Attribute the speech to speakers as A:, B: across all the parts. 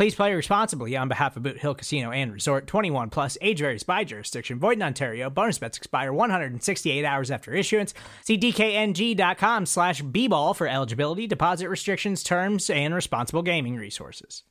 A: Please play responsibly on behalf of Boot Hill Casino and Resort 21 plus age varies by jurisdiction. Void in Ontario. Bonus bets expire 168 hours after issuance. See DKNG.com slash B ball for eligibility, deposit restrictions, terms, and responsible gaming resources.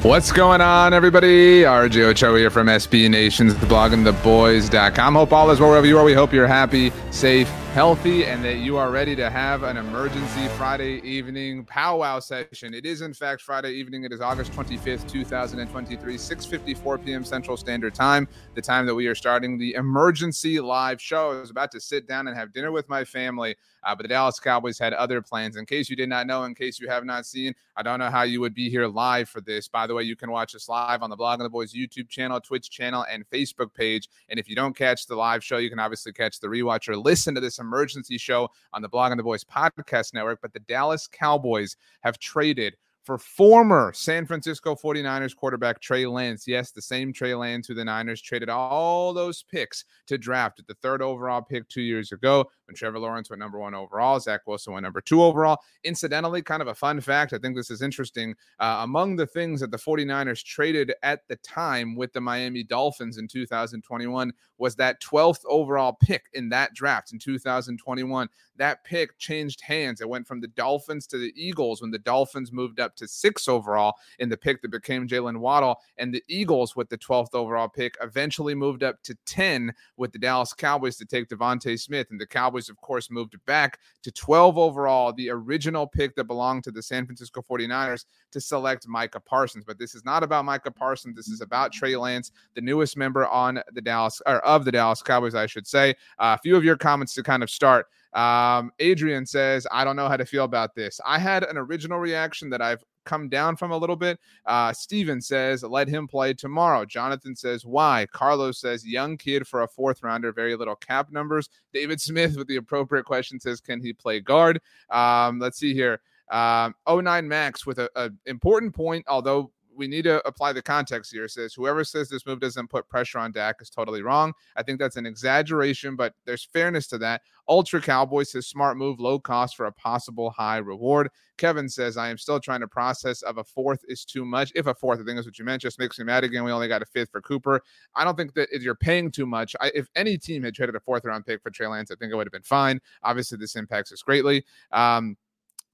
B: What's going on, everybody? RJ Ochoa here from SB Nations, the bloggingtheboys.com. Hope all is well wherever you are. We hope you're happy, safe, healthy, and that you are ready to have an emergency Friday evening powwow session. It is, in fact, Friday evening. It is August 25th, 2023, 6.54 p.m. Central Standard Time, the time that we are starting the emergency live show. I was about to sit down and have dinner with my family uh, but the Dallas Cowboys had other plans. In case you did not know, in case you have not seen, I don't know how you would be here live for this. By the way, you can watch us live on the Blogging the Boys YouTube channel, Twitch channel, and Facebook page. And if you don't catch the live show, you can obviously catch the rewatch or listen to this emergency show on the Blogging the Boys podcast network. But the Dallas Cowboys have traded for former San Francisco 49ers quarterback Trey Lance. Yes, the same Trey Lance who the Niners traded all those picks to draft at the third overall pick two years ago when Trevor Lawrence went number one overall, Zach Wilson went number two overall. Incidentally, kind of a fun fact, I think this is interesting. Uh, among the things that the 49ers traded at the time with the Miami Dolphins in 2021 was that 12th overall pick in that draft in 2021. That pick changed hands. It went from the Dolphins to the Eagles when the Dolphins moved up to six overall in the pick that became Jaylen Waddle. And the Eagles, with the 12th overall pick, eventually moved up to 10 with the Dallas Cowboys to take DeVonta Smith. And the Cowboys, of course, moved back to 12 overall, the original pick that belonged to the San Francisco 49ers to select Micah Parsons. But this is not about Micah Parsons. This is about Trey Lance, the newest member on the Dallas or of the Dallas Cowboys, I should say. Uh, a few of your comments to kind of start. Um, Adrian says, I don't know how to feel about this. I had an original reaction that I've come down from a little bit. Uh, Steven says, let him play tomorrow. Jonathan says, why? Carlos says, young kid for a fourth rounder, very little cap numbers. David Smith, with the appropriate question, says, can he play guard? Um, let's see here. Um, 09 Max with an important point, although we need to apply the context here. It says whoever says this move doesn't put pressure on Dak is totally wrong. I think that's an exaggeration, but there's fairness to that. Ultra Cowboys says smart move, low cost for a possible high reward. Kevin says I am still trying to process of a fourth is too much. If a fourth, I think is what you meant, just makes me mad again. We only got a fifth for Cooper. I don't think that if you're paying too much, I, if any team had traded a fourth round pick for Trey Lance, I think it would have been fine. Obviously, this impacts us greatly. Um,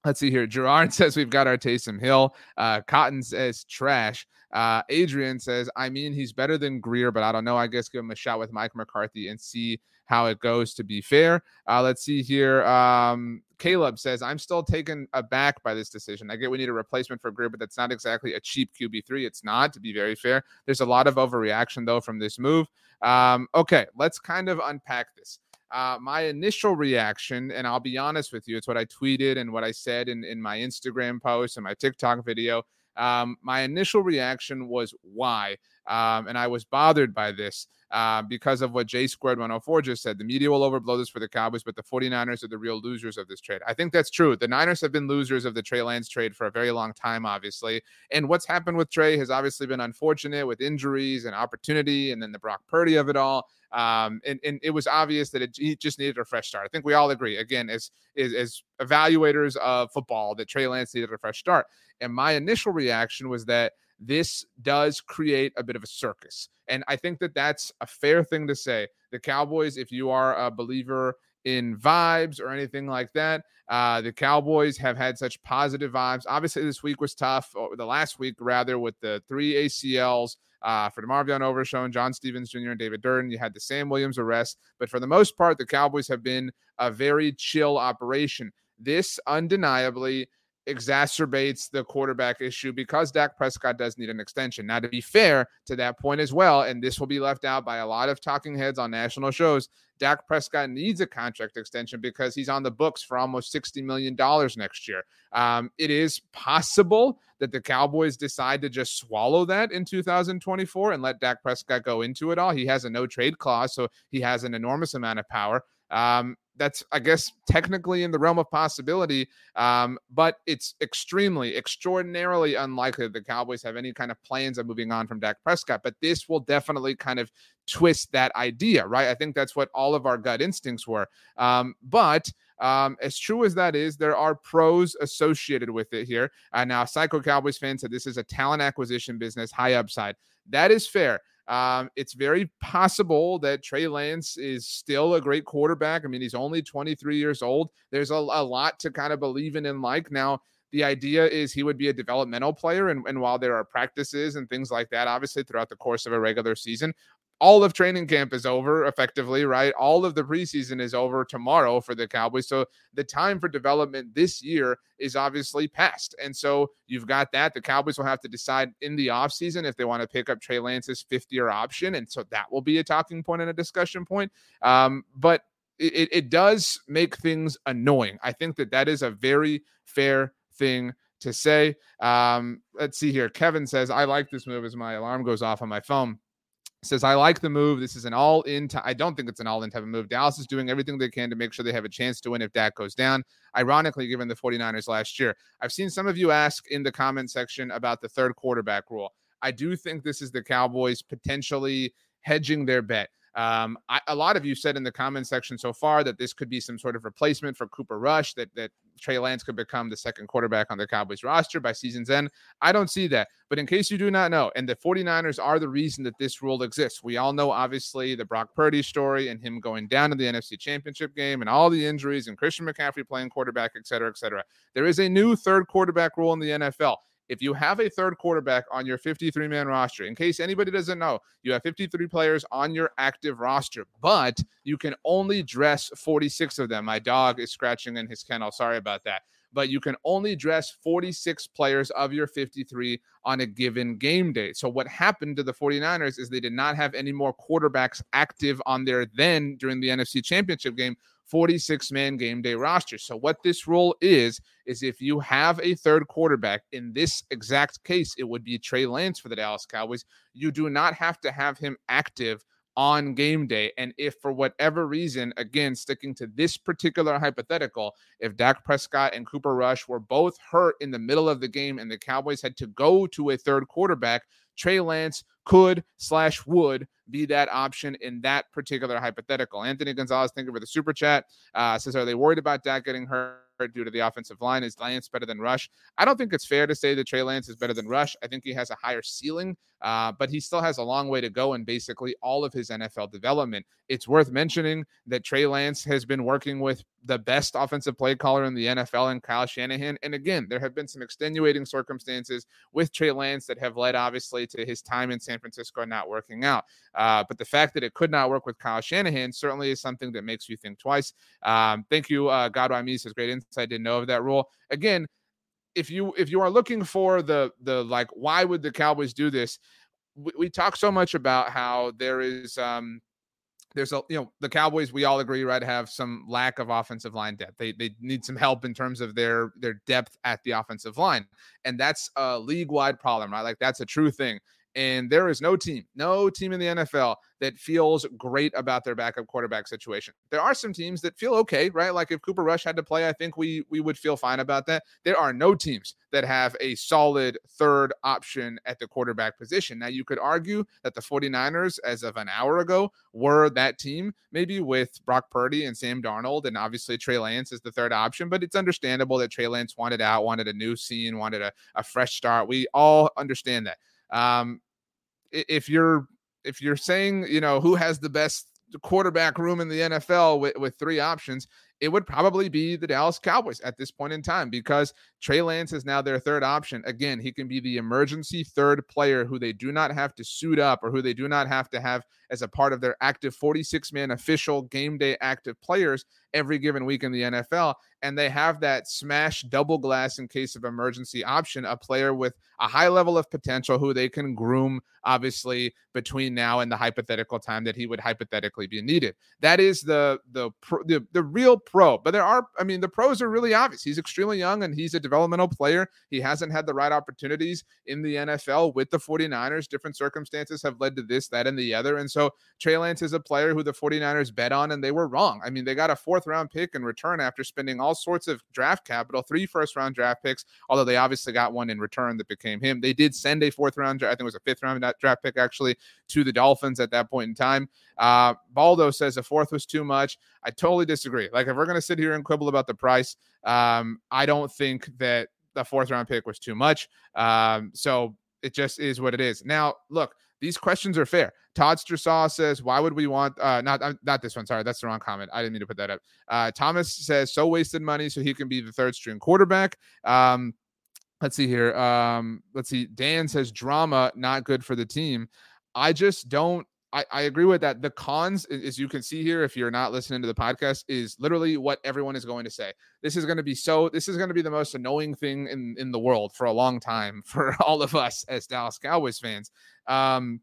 B: Let's see here. Gerard says we've got our Taysom Hill. Uh, Cotton says trash. Uh, Adrian says, I mean, he's better than Grier, but I don't know. I guess give him a shot with Mike McCarthy and see how it goes to be fair. Uh, let's see here. Um, Caleb says, I'm still taken aback by this decision. I get we need a replacement for Grier, but that's not exactly a cheap QB3. It's not, to be very fair. There's a lot of overreaction, though, from this move. Um, okay, let's kind of unpack this. Uh, my initial reaction, and I'll be honest with you, it's what I tweeted and what I said in, in my Instagram post and my TikTok video. Um, my initial reaction was why, um, and I was bothered by this uh, because of what J Squared 104 just said. The media will overblow this for the Cowboys, but the 49ers are the real losers of this trade. I think that's true. The Niners have been losers of the Trey Lance trade for a very long time, obviously. And what's happened with Trey has obviously been unfortunate with injuries and opportunity, and then the Brock Purdy of it all. Um, and, and it was obvious that it, he just needed a fresh start. I think we all agree, again, as, as, as evaluators of football, that Trey Lance needed a fresh start. And my initial reaction was that this does create a bit of a circus. And I think that that's a fair thing to say. The Cowboys, if you are a believer in vibes or anything like that, uh, the Cowboys have had such positive vibes. Obviously, this week was tough, or the last week rather, with the three ACLs, uh, for DeMarvion Overshown, John Stephens Jr., and David Durden. You had the Sam Williams arrest. But for the most part, the Cowboys have been a very chill operation. This undeniably exacerbates the quarterback issue because Dak Prescott does need an extension. Now, to be fair to that point as well, and this will be left out by a lot of talking heads on national shows, Dak Prescott needs a contract extension because he's on the books for almost $60 million next year. Um, it is possible that the Cowboys decide to just swallow that in 2024 and let Dak Prescott go into it all. He has a no trade clause, so he has an enormous amount of power. Um, that's I guess technically in the realm of possibility, um, but it's extremely, extraordinarily unlikely that the Cowboys have any kind of plans of moving on from Dak Prescott. But this will definitely kind of twist that idea, right? I think that's what all of our gut instincts were. Um, but um, as true as that is, there are pros associated with it here. Uh, now, Psycho Cowboys fan said this is a talent acquisition business, high upside. That is fair. Um, it's very possible that Trey Lance is still a great quarterback. I mean, he's only 23 years old. There's a, a lot to kind of believe in and like. Now, the idea is he would be a developmental player. And, and while there are practices and things like that, obviously, throughout the course of a regular season, all of training camp is over effectively, right? All of the preseason is over tomorrow for the Cowboys. So the time for development this year is obviously past. And so you've got that. The Cowboys will have to decide in the offseason if they want to pick up Trey Lance's fifth year option. And so that will be a talking point and a discussion point. Um, but it, it does make things annoying. I think that that is a very fair thing to say. Um, let's see here. Kevin says, I like this move as my alarm goes off on my phone says, I like the move. This is an all in. I don't think it's an all in type of move. Dallas is doing everything they can to make sure they have a chance to win if Dak goes down. Ironically, given the 49ers last year, I've seen some of you ask in the comment section about the third quarterback rule. I do think this is the Cowboys potentially hedging their bet. Um, I, a lot of you said in the comment section so far that this could be some sort of replacement for Cooper Rush, that that Trey Lance could become the second quarterback on the Cowboys roster by season's end. I don't see that. But in case you do not know, and the 49ers are the reason that this rule exists. We all know, obviously, the Brock Purdy story and him going down to the NFC Championship game and all the injuries and Christian McCaffrey playing quarterback, et cetera, et cetera. There is a new third quarterback rule in the NFL if you have a third quarterback on your 53 man roster, in case anybody doesn't know, you have 53 players on your active roster, but you can only dress 46 of them. My dog is scratching in his kennel. Sorry about that. But you can only dress 46 players of your 53 on a given game day. So, what happened to the 49ers is they did not have any more quarterbacks active on there then during the NFC Championship game 46 man game day roster. So, what this rule is, is if you have a third quarterback, in this exact case, it would be Trey Lance for the Dallas Cowboys, you do not have to have him active on game day. And if for whatever reason, again, sticking to this particular hypothetical, if Dak Prescott and Cooper Rush were both hurt in the middle of the game and the Cowboys had to go to a third quarterback, Trey Lance could slash would be that option in that particular hypothetical. Anthony Gonzalez, thank you for the super chat. Uh, says, are they worried about Dak getting hurt? due to the offensive line. Is Lance better than Rush? I don't think it's fair to say that Trey Lance is better than Rush. I think he has a higher ceiling, uh, but he still has a long way to go in basically all of his NFL development. It's worth mentioning that Trey Lance has been working with the best offensive play caller in the NFL and Kyle Shanahan. And again, there have been some extenuating circumstances with Trey Lance that have led obviously to his time in San Francisco not working out. Uh, but the fact that it could not work with Kyle Shanahan certainly is something that makes you think twice. Um, thank you, uh, God Me says great insight. Didn't know of that rule. Again, if you if you are looking for the the like why would the Cowboys do this? We, we talk so much about how there is um there's a you know the Cowboys we all agree right have some lack of offensive line depth. They they need some help in terms of their their depth at the offensive line, and that's a league wide problem, right? Like that's a true thing. And there is no team, no team in the NFL that feels great about their backup quarterback situation. There are some teams that feel okay, right? Like if Cooper Rush had to play, I think we we would feel fine about that. There are no teams that have a solid third option at the quarterback position. Now you could argue that the 49ers as of an hour ago were that team, maybe with Brock Purdy and Sam Darnold and obviously Trey Lance is the third option, but it's understandable that Trey Lance wanted out, wanted a new scene, wanted a, a fresh start. We all understand that. Um, if you're if you're saying you know who has the best quarterback room in the NFL with, with three options, it would probably be the Dallas Cowboys at this point in time because Trey Lance is now their third option. Again, he can be the emergency third player who they do not have to suit up or who they do not have to have as a part of their active 46 man official game day active players every given week in the NFL. And they have that smash double glass in case of emergency option, a player with a high level of potential who they can groom, obviously, between now and the hypothetical time that he would hypothetically be needed. That is the the the, the real pro. But there are, I mean, the pros are really obvious. He's extremely young and he's a developmental player. He hasn't had the right opportunities in the NFL with the 49ers. Different circumstances have led to this, that, and the other. And so Trey Lance is a player who the 49ers bet on and they were wrong. I mean, they got a fourth round pick in return after spending all sorts of draft capital, three first round draft picks, although they obviously got one in return that became him. They did send a fourth round, I think it was a fifth round draft pick actually to the Dolphins at that point in time. Uh, Baldo says a fourth was too much. I totally disagree. Like, if we're going to sit here and quibble about the price, um, I don't think that the fourth round pick was too much. Um, so it just is what it is. Now, look, these questions are fair. Todd Strasaw says, "Why would we want uh, not uh, not this one? Sorry, that's the wrong comment. I didn't mean to put that up." Uh, Thomas says, "So wasted money, so he can be the third string quarterback." Um, let's see here. Um, let's see. Dan says, "Drama not good for the team." I just don't. I, I agree with that. The cons, as you can see here, if you're not listening to the podcast, is literally what everyone is going to say. This is going to be so. This is going to be the most annoying thing in in the world for a long time for all of us as Dallas Cowboys fans. Um,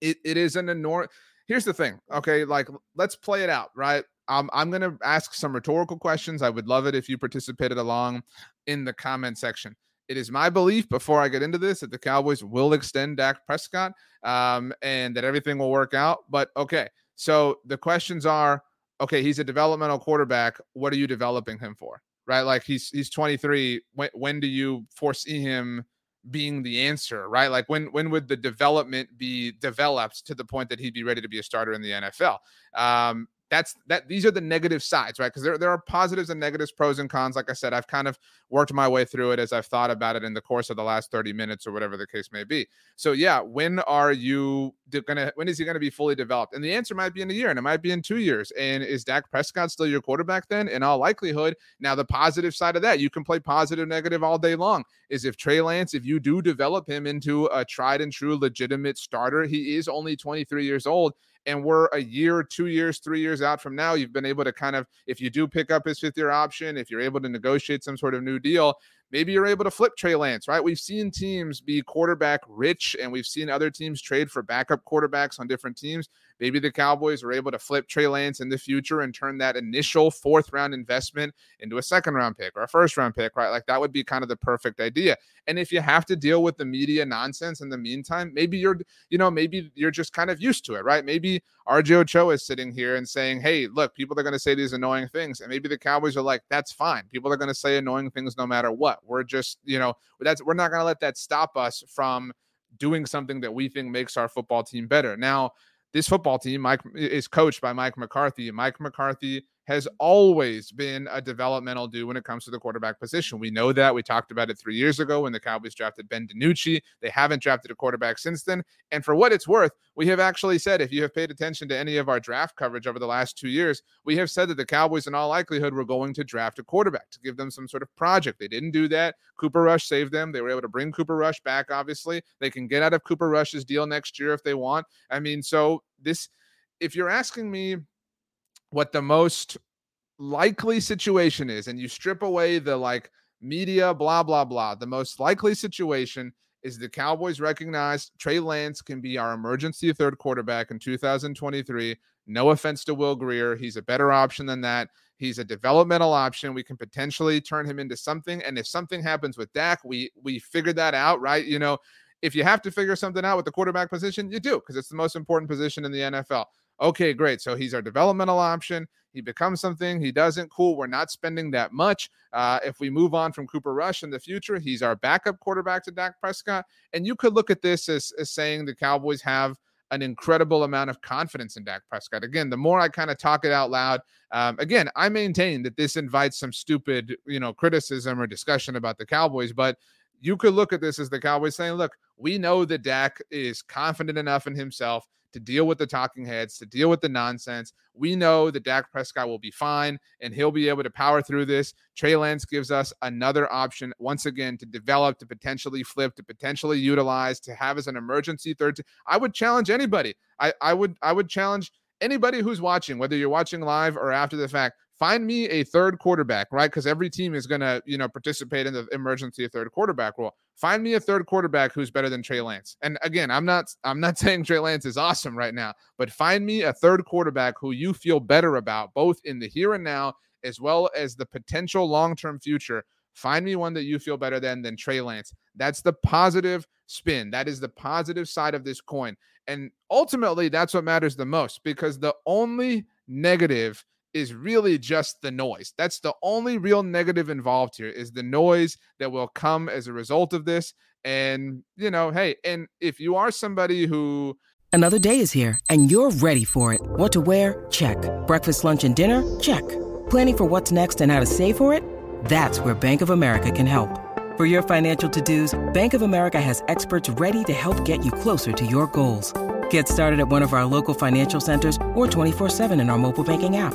B: it, it is an enormous. Here's the thing, okay? Like, let's play it out, right? Um, I'm going to ask some rhetorical questions. I would love it if you participated along in the comment section. It is my belief before I get into this that the Cowboys will extend Dak Prescott um, and that everything will work out. But okay, so the questions are okay, he's a developmental quarterback. What are you developing him for? Right? Like he's he's 23. When when do you foresee him being the answer, right? Like when when would the development be developed to the point that he'd be ready to be a starter in the NFL? Um, that's that these are the negative sides right? Because there, there are positives and negatives pros and cons. Like i said i've kind of worked my way through it as i've thought about it in the course of the last 30 minutes or whatever the case may be. So yeah when are you gonna when is he gonna be fully developed? And the answer might be in a year and it might be in two years. And is dak prescott still your quarterback then? In all likelihood now the positive side of that you can play positive negative all day long. Is if trey lance if you do develop him into a tried and true legitimate starter he is only 23 years old and we're a year, two years, three years out from now, you've been able to kind of, if you do pick up his fifth year option, if you're able to negotiate some sort of new deal, maybe you're able to flip Trey Lance, right? We've seen teams be quarterback rich and we've seen other teams trade for backup quarterbacks on different teams. Maybe the Cowboys are able to flip Trey Lance in the future and turn that initial fourth round investment into a second round pick or a first round pick, right? Like that would be kind of the perfect idea. And if you have to deal with the media nonsense in the meantime, maybe you're, you know, maybe you're just kind of used to it, right? Maybe RJ Ochoa is sitting here and saying, hey, look, people are going to say these annoying things. And maybe the Cowboys are like, that's fine. People are going to say annoying things no matter what. We're just, you know, that's, we're not going to let that stop us from doing something that we think makes our football team better. Now, this football team Mike is coached by Mike McCarthy. Mike McCarthy has always been a developmental dude when it comes to the quarterback position. We know that. We talked about it three years ago when the Cowboys drafted Ben DiNucci. They haven't drafted a quarterback since then. And for what it's worth, we have actually said, if you have paid attention to any of our draft coverage over the last two years, we have said that the Cowboys, in all likelihood, were going to draft a quarterback to give them some sort of project. They didn't do that. Cooper Rush saved them. They were able to bring Cooper Rush back, obviously. They can get out of Cooper Rush's deal next year if they want. I mean, so this, if you're asking me, what the most likely situation is, and you strip away the like media, blah, blah, blah, the most likely situation is the Cowboys recognize Trey Lance can be our emergency third quarterback in 2023. No offense to Will Grier. He's a better option than that. He's a developmental option. We can potentially turn him into something. And if something happens with Dak, we we figured that out, right? You know, if you have to figure something out with the quarterback position, you do because it's the most important position in the NFL. Okay, great. So he's our developmental option. He becomes something. He doesn't. Cool. We're not spending that much. Uh, if we move on from Cooper Rush in the future, he's our backup quarterback to Dak Prescott. And you could look at this as, as saying the Cowboys have an incredible amount of confidence in Dak Prescott. Again, the more I kind of talk it out loud, um, again, I maintain that this invites some stupid, you know, criticism or discussion about the Cowboys, but you could look at this as the Cowboys saying, look, we know that Dak is confident enough in himself to deal with the talking heads, to deal with the nonsense. We know that Dak Prescott will be fine and he'll be able to power through this. Trey Lance gives us another option once again to develop, to potentially flip, to potentially utilize, to have as an emergency third. I would challenge anybody. I, I would I would challenge anybody who's watching, whether you're watching live or after the fact, find me a third quarterback, right? Because every team is going to, you know, participate in the emergency third quarterback rule. Find me a third quarterback who's better than Trey Lance. And again, I'm not, I'm not saying Trey Lance is awesome right now, but find me a third quarterback who you feel better about, both in the here and now as well as the potential long-term future. Find me one that you feel better than than Trey Lance. That's the positive spin. That is the positive side of this coin. And ultimately, that's what matters the most because the only negative is really just the noise. That's the only real negative involved here is the noise that will come as a result of this. And, you know, hey, and if you are somebody who
C: Another day is here and you're ready for it. What to wear? Check. Breakfast, lunch, and dinner? Check. Planning for what's next and how to save for it? That's where Bank of America can help. For your financial to-dos, Bank of America has experts ready to help get you closer to your goals. Get started at one of our local financial centers or 24-7 in our mobile banking app.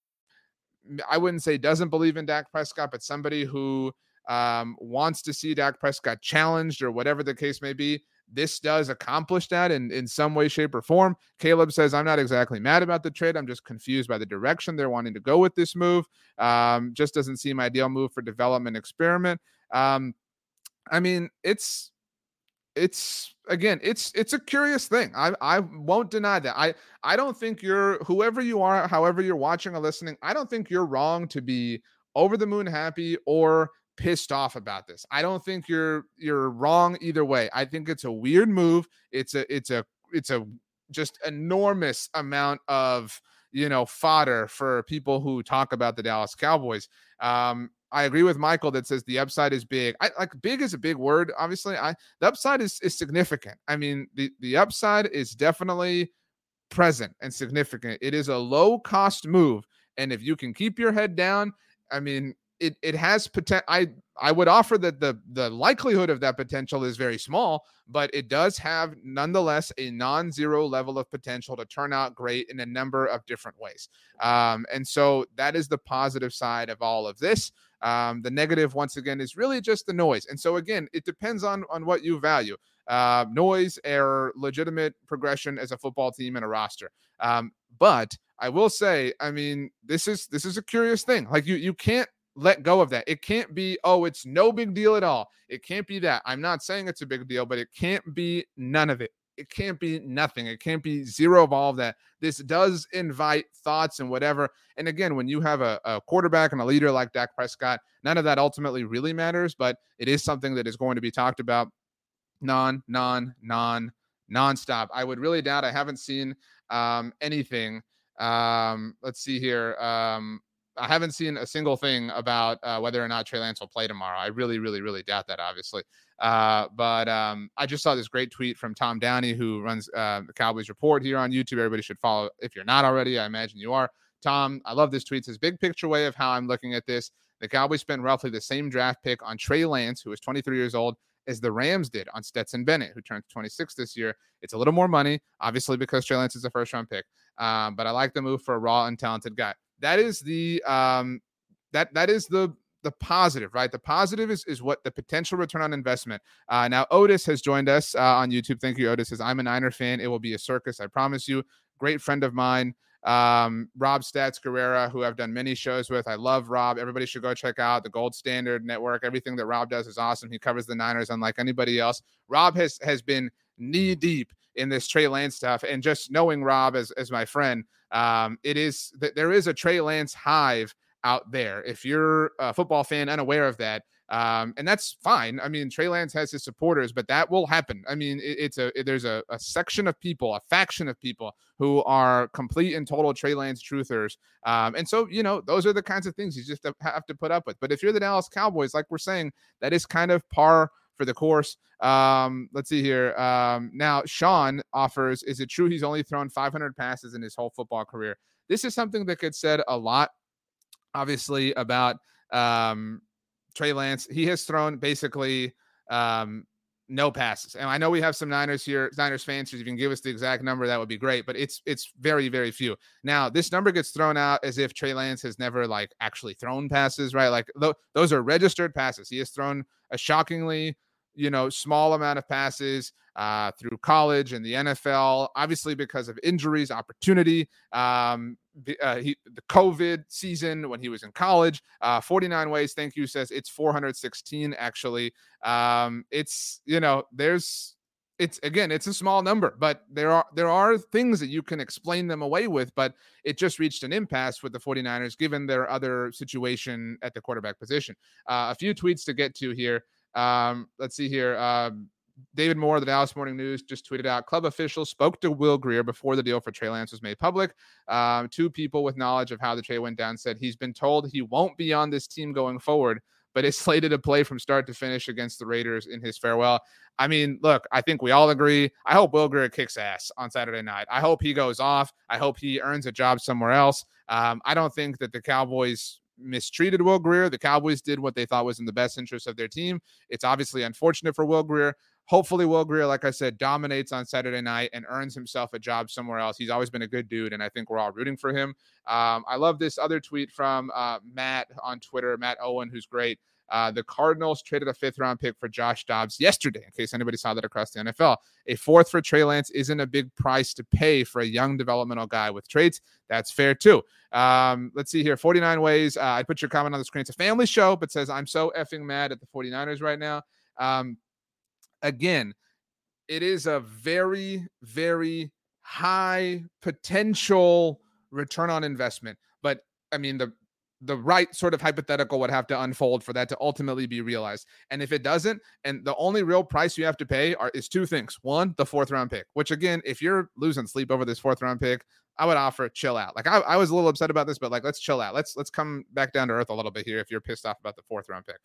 B: I wouldn't say doesn't believe in Dak Prescott, but somebody who um, wants to see Dak Prescott challenged or whatever the case may be. This does accomplish that in, in some way, shape, or form. Caleb says, I'm not exactly mad about the trade. I'm just confused by the direction they're wanting to go with this move. Um, just doesn't seem ideal move for development experiment. Um, I mean, it's it's again it's it's a curious thing. I i won't deny that. I i don't think you're whoever you are however you're watching or listening i don't think you're wrong to be over the moon happy or pissed off about this. I don't think you're you're wrong either way. I think it's a weird move. It's a it's a it's a just enormous amount of you know fodder for people who talk about the dallas cowboys. Um I agree with Michael that says the upside is big. I like big is a big word. Obviously, I the upside is is significant. I mean, the the upside is definitely present and significant. It is a low cost move, and if you can keep your head down, I mean, it it has potential. I I would offer that the the likelihood of that potential is very small, but it does have nonetheless a non-zero level of potential to turn out great in a number of different ways. Um, and so that is the positive side of all of this. Um, the negative, once again, is really just the noise. And so, again, it depends on on what you value: uh, noise or legitimate progression as a football team and a roster. Um, but I will say, I mean, this is this is a curious thing. Like you you can't let go of that. It can't be, oh, it's no big deal at all. It can't be that. I'm not saying it's a big deal, but it can't be none of it it can't be nothing. It can't be zero of all of that. This does invite thoughts and whatever. And again, when you have a, a, quarterback and a leader like Dak Prescott, none of that ultimately really matters, but it is something that is going to be talked about non, non, non, nonstop. I would really doubt. I haven't seen um, anything. Um, let's see here. Um, I haven't seen a single thing about uh, whether or not Trey Lance will play tomorrow. I really, really, really doubt that, obviously. Uh, but um, I just saw this great tweet from Tom Downey, who runs uh, the Cowboys Report here on YouTube. Everybody should follow if you're not already. I imagine you are. Tom, I love this tweet. It's his big picture way of how I'm looking at this. The Cowboys spent roughly the same draft pick on Trey Lance, who is 23 years old, as the Rams did on Stetson Bennett, who turned 26 this year. It's a little more money, obviously, because Trey Lance is a first round pick. Um, but I like the move for a raw and talented guy that is the um that that is the the positive, right? The positive is, is what the potential return on investment. Uh, now, Otis has joined us uh, on YouTube. Thank you, Otis. Says I'm a Niner fan. It will be a circus, I promise you. Great friend of mine, um, Rob Stats Guerrera, who I've done many shows with. I love Rob. Everybody should go check out the Gold Standard Network. Everything that Rob does is awesome. He covers the Niners unlike anybody else. Rob has has been knee deep in this Trey Lance stuff. And just knowing Rob as, as my friend, um, it is that there is a Trey Lance hive out there. If you're a football fan unaware of that, um, and that's fine. I mean, Trey Lance has his supporters, but that will happen. I mean, it, it's a it, there's a, a, section of people, a faction of people who are complete and total Trey Lance truthers, um, and so you know those are the kinds of things you just have to put up with. But if you're the Dallas Cowboys, like we're saying, that is kind of par for the course. Um, let's see here. Um, now, Sean offers: Is it true he's only thrown 500 passes in his whole football career? This is something that gets said a lot, obviously, about um, Trey Lance, he has thrown basically um, no passes. And I know we have some Niners here, Niners fans. If you can give us the exact number, that would be great. But it's it's very very few. Now this number gets thrown out as if Trey Lance has never like actually thrown passes, right? Like th- those are registered passes. He has thrown a shockingly you know, small amount of passes uh, through college and the NFL, obviously because of injuries, opportunity. Um, uh, he, the COVID season when he was in college, uh, 49 ways. Thank you says it's 416 actually. Um, it's you know there's it's again it's a small number but there are there are things that you can explain them away with but it just reached an impasse with the 49ers given their other situation at the quarterback position uh, a few tweets to get to here um, let's see here. Um, David Moore, the Dallas Morning News, just tweeted out club officials spoke to Will Grier before the deal for Trey Lance was made public. Um, two people with knowledge of how the trade went down said he's been told he won't be on this team going forward, but is slated to play from start to finish against the Raiders in his farewell. I mean, look, I think we all agree. I hope Will Grier kicks ass on Saturday night. I hope he goes off. I hope he earns a job somewhere else. Um, I don't think that the Cowboys mistreated Will Grier. The Cowboys did what they thought was in the best interest of their team. It's obviously unfortunate for Will Grier. Hopefully, Will Grier, like I said, dominates on Saturday night and earns himself a job somewhere else. He's always been a good dude, and I think we're all rooting for him. Um, I love this other tweet from uh, Matt on Twitter, Matt Owen, who's great. Uh, the Cardinals traded a fifth round pick for Josh Dobbs yesterday, in case anybody saw that across the NFL. A fourth for Trey Lance isn't a big price to pay for a young developmental guy with traits. That's fair too. Um, let's see here 49 ways. Uh, I put your comment on the screen. It's a family show, but says, I'm so effing mad at the 49ers right now. Um, again, it is a very, very high potential return on investment. But I mean, the the right sort of hypothetical would have to unfold for that to ultimately be realized. And if it doesn't, and the only real price you have to pay are is two things. One, the fourth round pick, which again, if you're losing sleep over this fourth round pick, I would offer chill out. Like I, I was a little upset about this, but like let's chill out. Let's let's come back down to earth a little bit here if you're pissed off about the fourth round pick.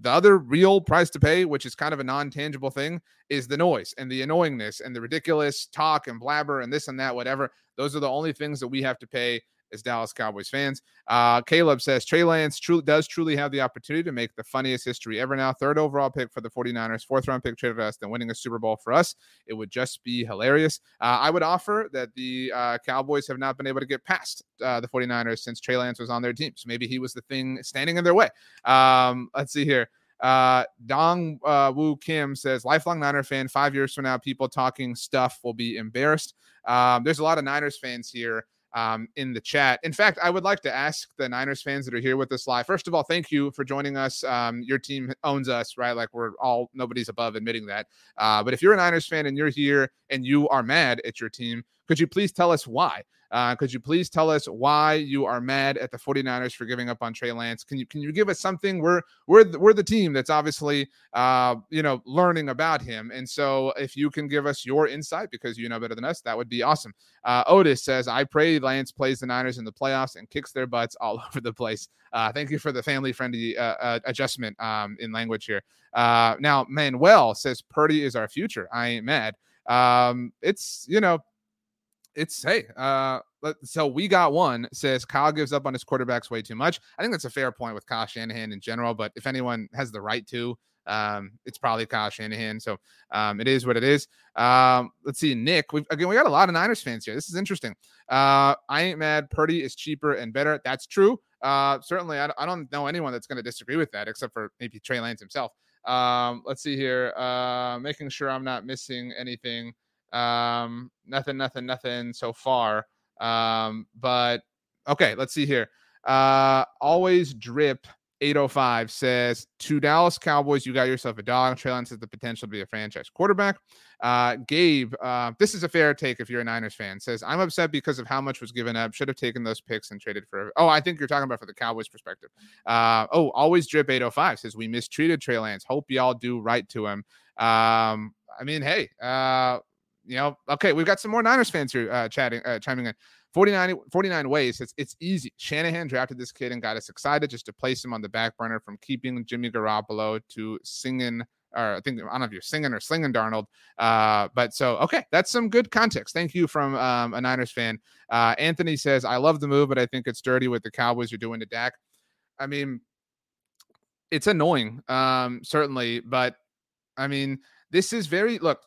B: The other real price to pay, which is kind of a non-tangible thing, is the noise and the annoyingness and the ridiculous talk and blabber and this and that, whatever. Those are the only things that we have to pay as Dallas Cowboys fans. Uh, Caleb says Trey Lance true, does truly have the opportunity to make the funniest history ever now. Third overall pick for the 49ers, fourth round pick traded us, then winning a Super Bowl for us. It would just be hilarious. Uh, I would offer that the uh, Cowboys have not been able to get past uh, the 49ers since Trey Lance was on their team. So maybe he was the thing standing in their way. Um, let's see here. Uh, Dong uh, Woo Kim says, lifelong Niner fan. Five years from now, people talking stuff will be embarrassed. Um, there's a lot of Niners fans here um, in the chat. In fact, I would like to ask the Niners fans that are here with us live. First of all, thank you for joining us. Um, your team owns us, right? Like we're all nobody's above admitting that. Uh, but if you're a Niners fan and you're here and you are mad at your team, could you please tell us why? Uh, could you please tell us why you are mad at the 49ers for giving up on Trey Lance? Can you can you give us something? We're we're the, we're the team that's obviously uh, you know learning about him, and so if you can give us your insight because you know better than us, that would be awesome. Uh, Otis says, "I pray Lance plays the Niners in the playoffs and kicks their butts all over the place." Uh, thank you for the family friendly uh, uh, adjustment um, in language here. now Manuel says, "Purdy is our future." I ain't mad. Um, it's you know it's hey, uh, so we got one says Kyle gives up on his quarterbacks way too much. I think that's a fair point with Kyle Shanahan in general, but if anyone has the right to, um, it's probably Kyle Shanahan. So um, it is what it is. Um, let's see, Nick. We've again we got a lot of Niners fans here. This is interesting. Uh, I ain't mad. Purdy is cheaper and better. That's true. Uh, certainly, I, I don't know anyone that's going to disagree with that, except for maybe Trey Lance himself. Um, let's see here. Uh, making sure I'm not missing anything. Um, nothing, nothing, nothing so far. Um, but okay, let's see here. Uh, always drip 805 says to Dallas Cowboys, you got yourself a dog. Lance has the potential to be a franchise quarterback. Uh, Gabe, uh, this is a fair take if you're a Niners fan. Says I'm upset because of how much was given up. Should have taken those picks and traded for. Oh, I think you're talking about for the Cowboys perspective. Uh, oh, always drip 805 says we mistreated Trey Lance. Hope y'all do right to him. Um, I mean, hey, uh, you know, okay, we've got some more Niners fans here uh, chatting, uh, chiming in. 49, 49 ways. It's it's easy. Shanahan drafted this kid and got us excited just to place him on the back burner from keeping Jimmy Garoppolo to singing or I think I don't know if you're singing or slinging Darnold. Uh, but so okay, that's some good context. Thank you from um, a Niners fan. Uh, Anthony says, I love the move, but I think it's dirty what the Cowboys are doing to Dak. I mean, it's annoying, um, certainly, but I mean, this is very look.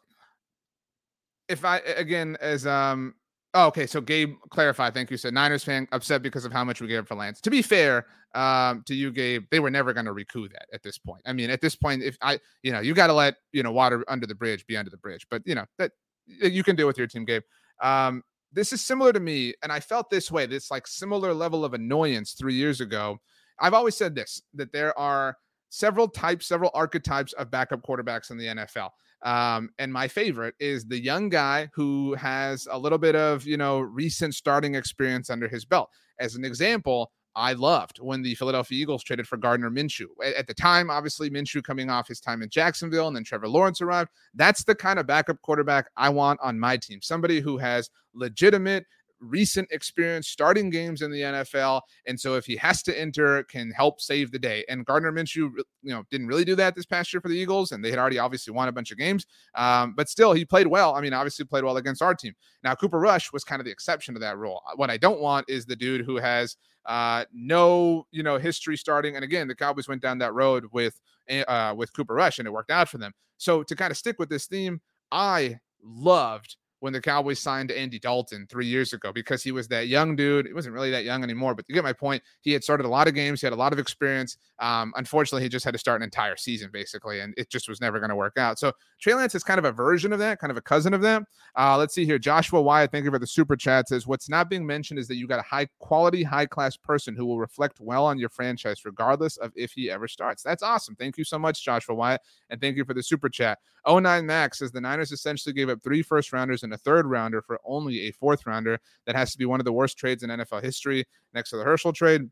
B: If I again as um Oh, okay. So Gabe clarified. Thank you. Said Niners fan upset because of how much we gave up for Lance. To be fair, um, to you, Gabe, they were never going to recoup that at this point. I mean, at this point, if I, you know, you got to let you know water under the bridge be under the bridge. But you know that you can deal with your team, Gabe. Um, this is similar to me, and I felt this way. This like similar level of annoyance three years ago. I've always said this that there are several types, several archetypes of backup quarterbacks in the NFL. Um, and my favorite is the young guy who has a little bit of, you know, recent starting experience under his belt. As an example, I loved when the Philadelphia Eagles traded for Gardner Minshew. At the time, obviously, Minshew coming off his time in Jacksonville and then Trevor Lawrence arrived. That's the kind of backup quarterback I want on my team. Somebody who has legitimate recent experience starting games in the NFL. And so if he has to enter, can help save the day. And Gardner Minshew, you know, didn't really do that this past year for the Eagles. And they had already obviously won a bunch of games. Um, but still, he played well. I mean, obviously played well against our team. Now, Cooper Rush was kind of the exception to that rule. What I don't want is the dude who has uh, no, you know, history starting. And again, the Cowboys went down that road with uh, with Cooper Rush, and it worked out for them. So to kind of stick with this theme, I loved when the Cowboys signed Andy Dalton three years ago because he was that young dude. He wasn't really that young anymore, but you get my point. He had started a lot of games, he had a lot of experience. Um, unfortunately, he just had to start an entire season basically, and it just was never going to work out. So Trey Lance is kind of a version of that, kind of a cousin of that. Uh, let's see here. Joshua Wyatt, thank you for the super chat. Says what's not being mentioned is that you got a high quality, high class person who will reflect well on your franchise, regardless of if he ever starts. That's awesome. Thank you so much, Joshua Wyatt, and thank you for the super chat. 09 Max says the Niners essentially gave up three first rounders and and a third rounder for only a fourth rounder. That has to be one of the worst trades in NFL history next to the Herschel trade.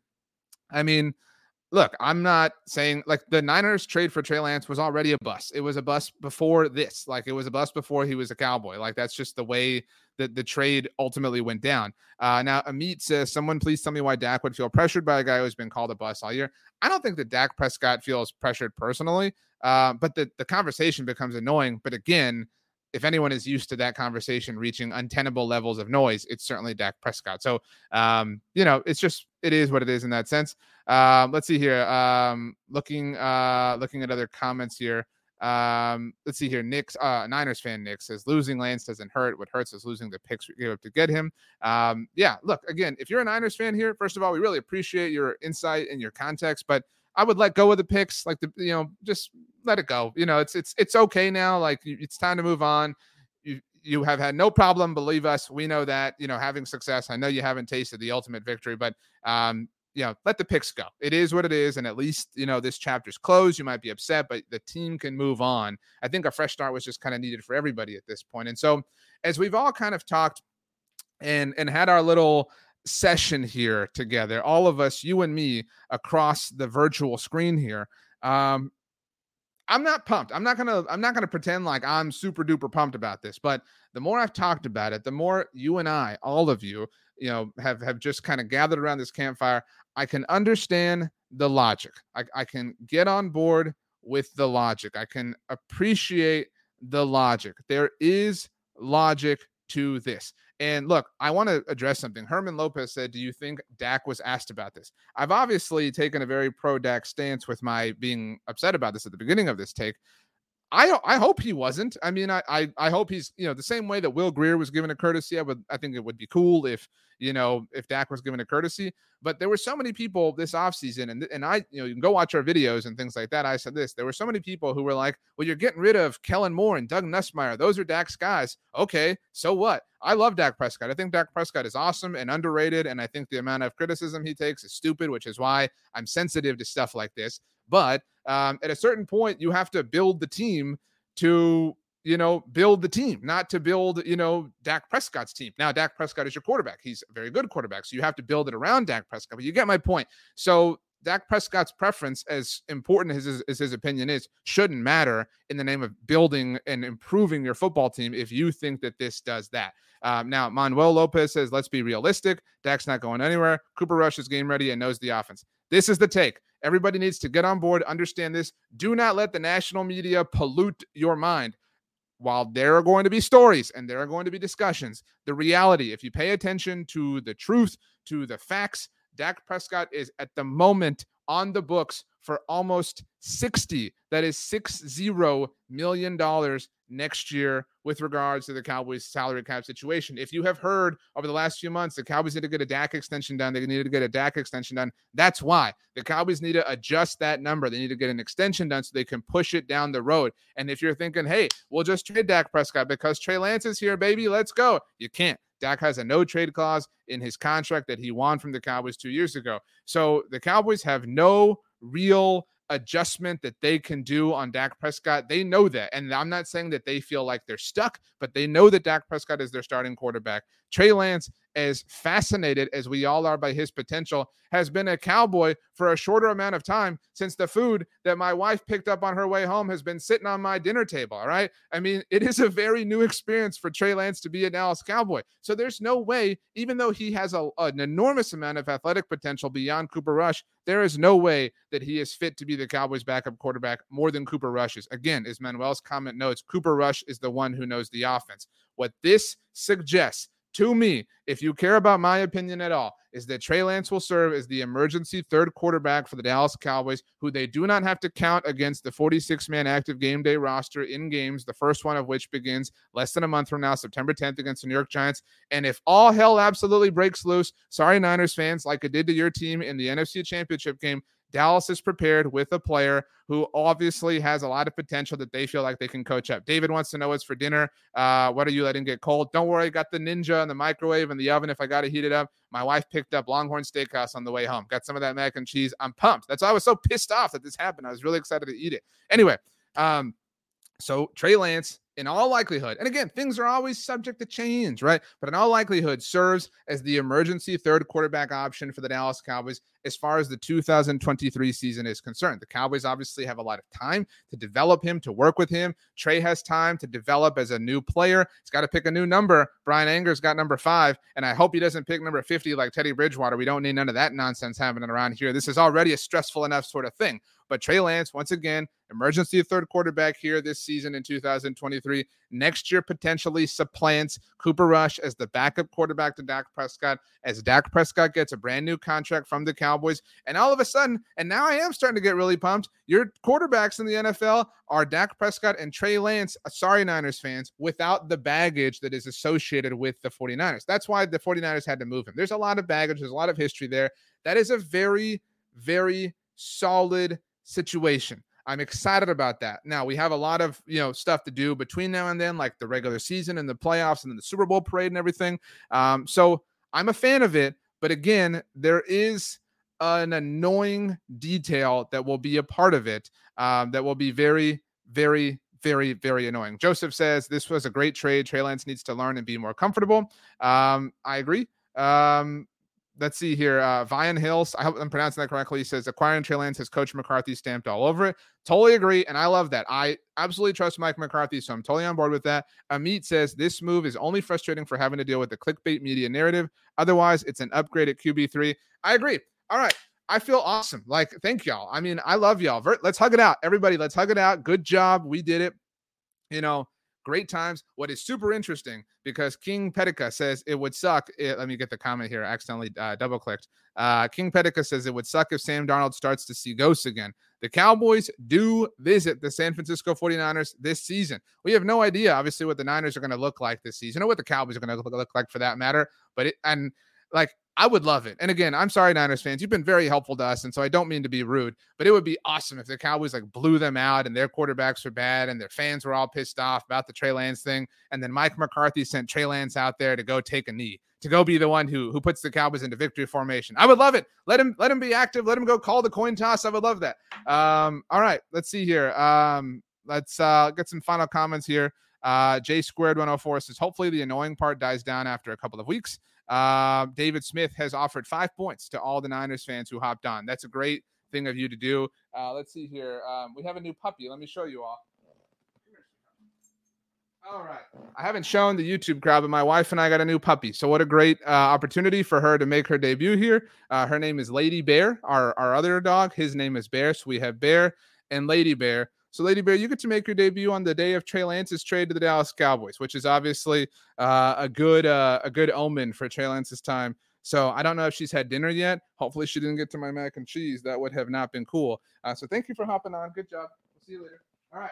B: I mean, look, I'm not saying like the Niners trade for Trey Lance was already a bust. It was a bust before this. Like it was a bust before he was a Cowboy. Like that's just the way that the trade ultimately went down. Uh, now, Amit says, someone please tell me why Dak would feel pressured by a guy who's been called a bust all year. I don't think that Dak Prescott feels pressured personally, uh, but the, the conversation becomes annoying. But again, if anyone is used to that conversation reaching untenable levels of noise, it's certainly Dak Prescott. So, um, you know, it's just it is what it is in that sense. Um, let's see here. Um, looking uh, looking at other comments here. Um, let's see here. Nick's uh, Niners fan Nick says losing Lance doesn't hurt. What hurts is losing the picks we gave up to get him. Um, yeah, look again. If you're a Niners fan here, first of all, we really appreciate your insight and your context, but I would let go of the picks, like the you know, just let it go. You know, it's it's it's okay now. Like it's time to move on. You you have had no problem, believe us. We know that. You know, having success. I know you haven't tasted the ultimate victory, but um, you know, let the picks go. It is what it is, and at least you know this chapter's closed. You might be upset, but the team can move on. I think a fresh start was just kind of needed for everybody at this point. And so, as we've all kind of talked and and had our little session here together, all of us, you and me, across the virtual screen here. Um, I'm not pumped. I'm not gonna. I'm not gonna pretend like I'm super duper pumped about this. But the more I've talked about it, the more you and I, all of you, you know, have have just kind of gathered around this campfire. I can understand the logic. I, I can get on board with the logic. I can appreciate the logic. There is logic to this. And look, I want to address something. Herman Lopez said, Do you think Dak was asked about this? I've obviously taken a very pro Dak stance with my being upset about this at the beginning of this take. I I hope he wasn't. I mean, I, I I hope he's you know the same way that Will Grier was given a courtesy. I would I think it would be cool if you know if Dak was given a courtesy. But there were so many people this offseason, and and I you know you can go watch our videos and things like that. I said this. There were so many people who were like, "Well, you're getting rid of Kellen Moore and Doug Nussmeier. Those are Dak's guys." Okay, so what? I love Dak Prescott. I think Dak Prescott is awesome and underrated, and I think the amount of criticism he takes is stupid, which is why I'm sensitive to stuff like this. But um, at a certain point, you have to build the team to you know, build the team, not to build, you know, Dak Prescott's team. Now, Dak Prescott is your quarterback. He's a very good quarterback. So you have to build it around Dak Prescott. But you get my point. So Dak Prescott's preference, as important as his, as his opinion is, shouldn't matter in the name of building and improving your football team if you think that this does that. Um, now, Manuel Lopez says, let's be realistic. Dak's not going anywhere. Cooper Rush is game ready and knows the offense. This is the take. Everybody needs to get on board, understand this. Do not let the national media pollute your mind. While there are going to be stories and there are going to be discussions, the reality, if you pay attention to the truth, to the facts, Dak Prescott is at the moment on the books for almost 60 that is 60 million dollars next year with regards to the Cowboys salary cap situation. If you have heard over the last few months the Cowboys need to get a Dak extension done, they need to get a Dak extension done. That's why the Cowboys need to adjust that number. They need to get an extension done so they can push it down the road. And if you're thinking, hey, we'll just trade Dak Prescott because Trey Lance is here, baby, let's go. You can't. Dak has a no trade clause in his contract that he won from the Cowboys two years ago. So the Cowboys have no real adjustment that they can do on Dak Prescott. They know that. And I'm not saying that they feel like they're stuck, but they know that Dak Prescott is their starting quarterback. Trey Lance, as fascinated as we all are by his potential, has been a cowboy for a shorter amount of time since the food that my wife picked up on her way home has been sitting on my dinner table. All right. I mean, it is a very new experience for Trey Lance to be a Dallas Cowboy. So there's no way, even though he has a, an enormous amount of athletic potential beyond Cooper Rush, there is no way that he is fit to be the Cowboys' backup quarterback more than Cooper Rush is. Again, as Manuel's comment notes, Cooper Rush is the one who knows the offense. What this suggests to me, if you care about my opinion at all, is that Trey Lance will serve as the emergency third quarterback for the Dallas Cowboys, who they do not have to count against the 46 man active game day roster in games, the first one of which begins less than a month from now, September 10th against the New York Giants. And if all hell absolutely breaks loose, sorry, Niners fans, like it did to your team in the NFC Championship game, Dallas is prepared with a player who obviously has a lot of potential that they feel like they can coach up. David wants to know what's for dinner. Uh, what are you letting get cold? Don't worry, I got the Ninja and the microwave and the oven if I got to heat it up. My wife picked up Longhorn Steakhouse on the way home. Got some of that mac and cheese. I'm pumped. That's why I was so pissed off that this happened. I was really excited to eat it. Anyway, um, so Trey Lance in all likelihood, and again, things are always subject to change, right? But in all likelihood, serves as the emergency third quarterback option for the Dallas Cowboys as far as the 2023 season is concerned. The Cowboys obviously have a lot of time to develop him, to work with him. Trey has time to develop as a new player. He's got to pick a new number. Bryan Anger's got number five, and I hope he doesn't pick number 50 like Teddy Bridgewater. We don't need none of that nonsense happening around here. This is already a stressful enough sort of thing. But Trey Lance, once again, emergency third quarterback here this season in 2023. Next year, potentially supplants Cooper Rush as the backup quarterback to Dak Prescott as Dak Prescott gets a brand new contract from the Cowboys. And all of a sudden, and now I am starting to get really pumped, your quarterbacks in the NFL are Dak Prescott and Trey Lance. Uh, sorry, Niners fans, without the baggage that is associated with the 49ers. That's why the 49ers had to move him. There's a lot of baggage, there's a lot of history there. That is a very, very solid situation. I'm excited about that. Now we have a lot of you know stuff to do between now and then, like the regular season and the playoffs and the Super Bowl parade and everything. Um, so I'm a fan of it, but again, there is an annoying detail that will be a part of it um, that will be very, very, very, very annoying. Joseph says this was a great trade. Trey Lance needs to learn and be more comfortable. Um, I agree. Um, let's see here. Uh, Vian Hills, I hope I'm pronouncing that correctly. He says acquiring Trey Lance has Coach McCarthy stamped all over it. Totally agree, and I love that. I absolutely trust Mike McCarthy, so I'm totally on board with that. Amit says this move is only frustrating for having to deal with the clickbait media narrative. Otherwise, it's an upgrade at QB three. I agree. All right. I feel awesome. Like, thank y'all. I mean, I love y'all. Let's hug it out. Everybody, let's hug it out. Good job. We did it. You know, great times. What is super interesting because King Pedica says it would suck. It, let me get the comment here. I accidentally uh, double clicked. Uh, King Pedica says it would suck if Sam Darnold starts to see ghosts again. The Cowboys do visit the San Francisco 49ers this season. We have no idea, obviously, what the Niners are going to look like this season or what the Cowboys are going to look like for that matter. But it, and like, I would love it. And again, I'm sorry, Niners fans. You've been very helpful to us. And so I don't mean to be rude, but it would be awesome if the Cowboys like blew them out and their quarterbacks were bad and their fans were all pissed off about the Trey Lance thing. And then Mike McCarthy sent Trey Lance out there to go take a knee, to go be the one who who puts the Cowboys into victory formation. I would love it. Let him let him be active. Let him go call the coin toss. I would love that. Um, all right, let's see here. Um, let's uh, get some final comments here. Uh, J squared 104 says, hopefully the annoying part dies down after a couple of weeks. Uh, David Smith has offered five points to all the Niners fans who hopped on. That's a great thing of you to do. Uh, let's see here. Um, we have a new puppy. Let me show you all. All right. I haven't shown the YouTube crowd, but my wife and I got a new puppy. So what a great uh, opportunity for her to make her debut here. Uh, her name is Lady Bear. Our our other dog, his name is Bear. So we have Bear and Lady Bear. So, Lady Bear, you get to make your debut on the day of Trey Lance's trade to the Dallas Cowboys, which is obviously uh, a good uh, a good omen for Trey Lance's time. So, I don't know if she's had dinner yet. Hopefully, she didn't get to my mac and cheese. That would have not been cool. Uh, so, thank you for hopping on. Good job. We'll see you later. All right.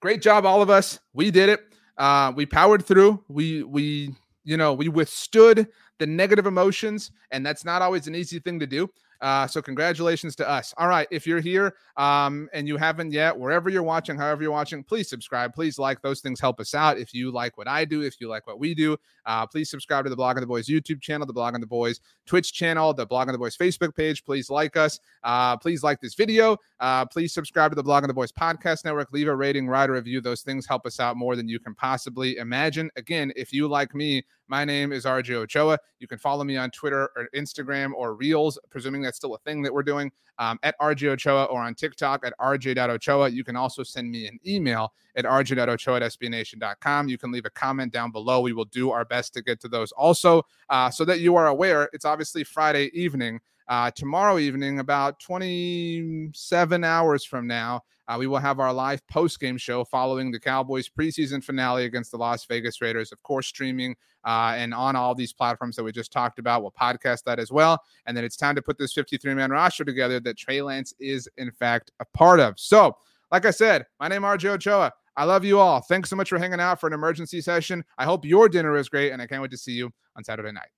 B: Great job, all of us. We did it. Uh, we powered through. We we you know we withstood the negative emotions, and that's not always an easy thing to do. Uh, so congratulations to us. All right, if you're here um, and you haven't yet, wherever you're watching, however you're watching, please subscribe. Please like. Those things help us out. If you like what I do, if you like what we do, uh, please subscribe to the Blogging the Boys YouTube channel, the Blogging the Boys Twitch channel, the Blogging the Boys Facebook page. Please like us. Uh, please like this video. Uh, please subscribe to the Blogging the Boys podcast network. Leave a rating, write a review. Those things help us out more than you can possibly imagine. Again, if you like me, my name is RJ Ochoa. You can follow me on Twitter or Instagram or Reels, presuming that's still a thing that we're doing, um, at RJ Ochoa or on TikTok at RJ.Ochoa. You can also send me an email at RJ.Ochoa at SBNation.com. You can leave a comment down below. We will do our best to get to those also, uh, so that you are aware. It's obviously Friday evening. Uh, tomorrow evening, about 27 hours from now, uh, we will have our live post game show following the Cowboys preseason finale against the Las Vegas Raiders. Of course, streaming uh, and on all these platforms that we just talked about. We'll podcast that as well. And then it's time to put this 53 man roster together that Trey Lance is, in fact, a part of. So, like I said, my name is RJ Ochoa. I love you all. Thanks so much for hanging out for an emergency session. I hope your dinner is great, and I can't wait to see you on Saturday night.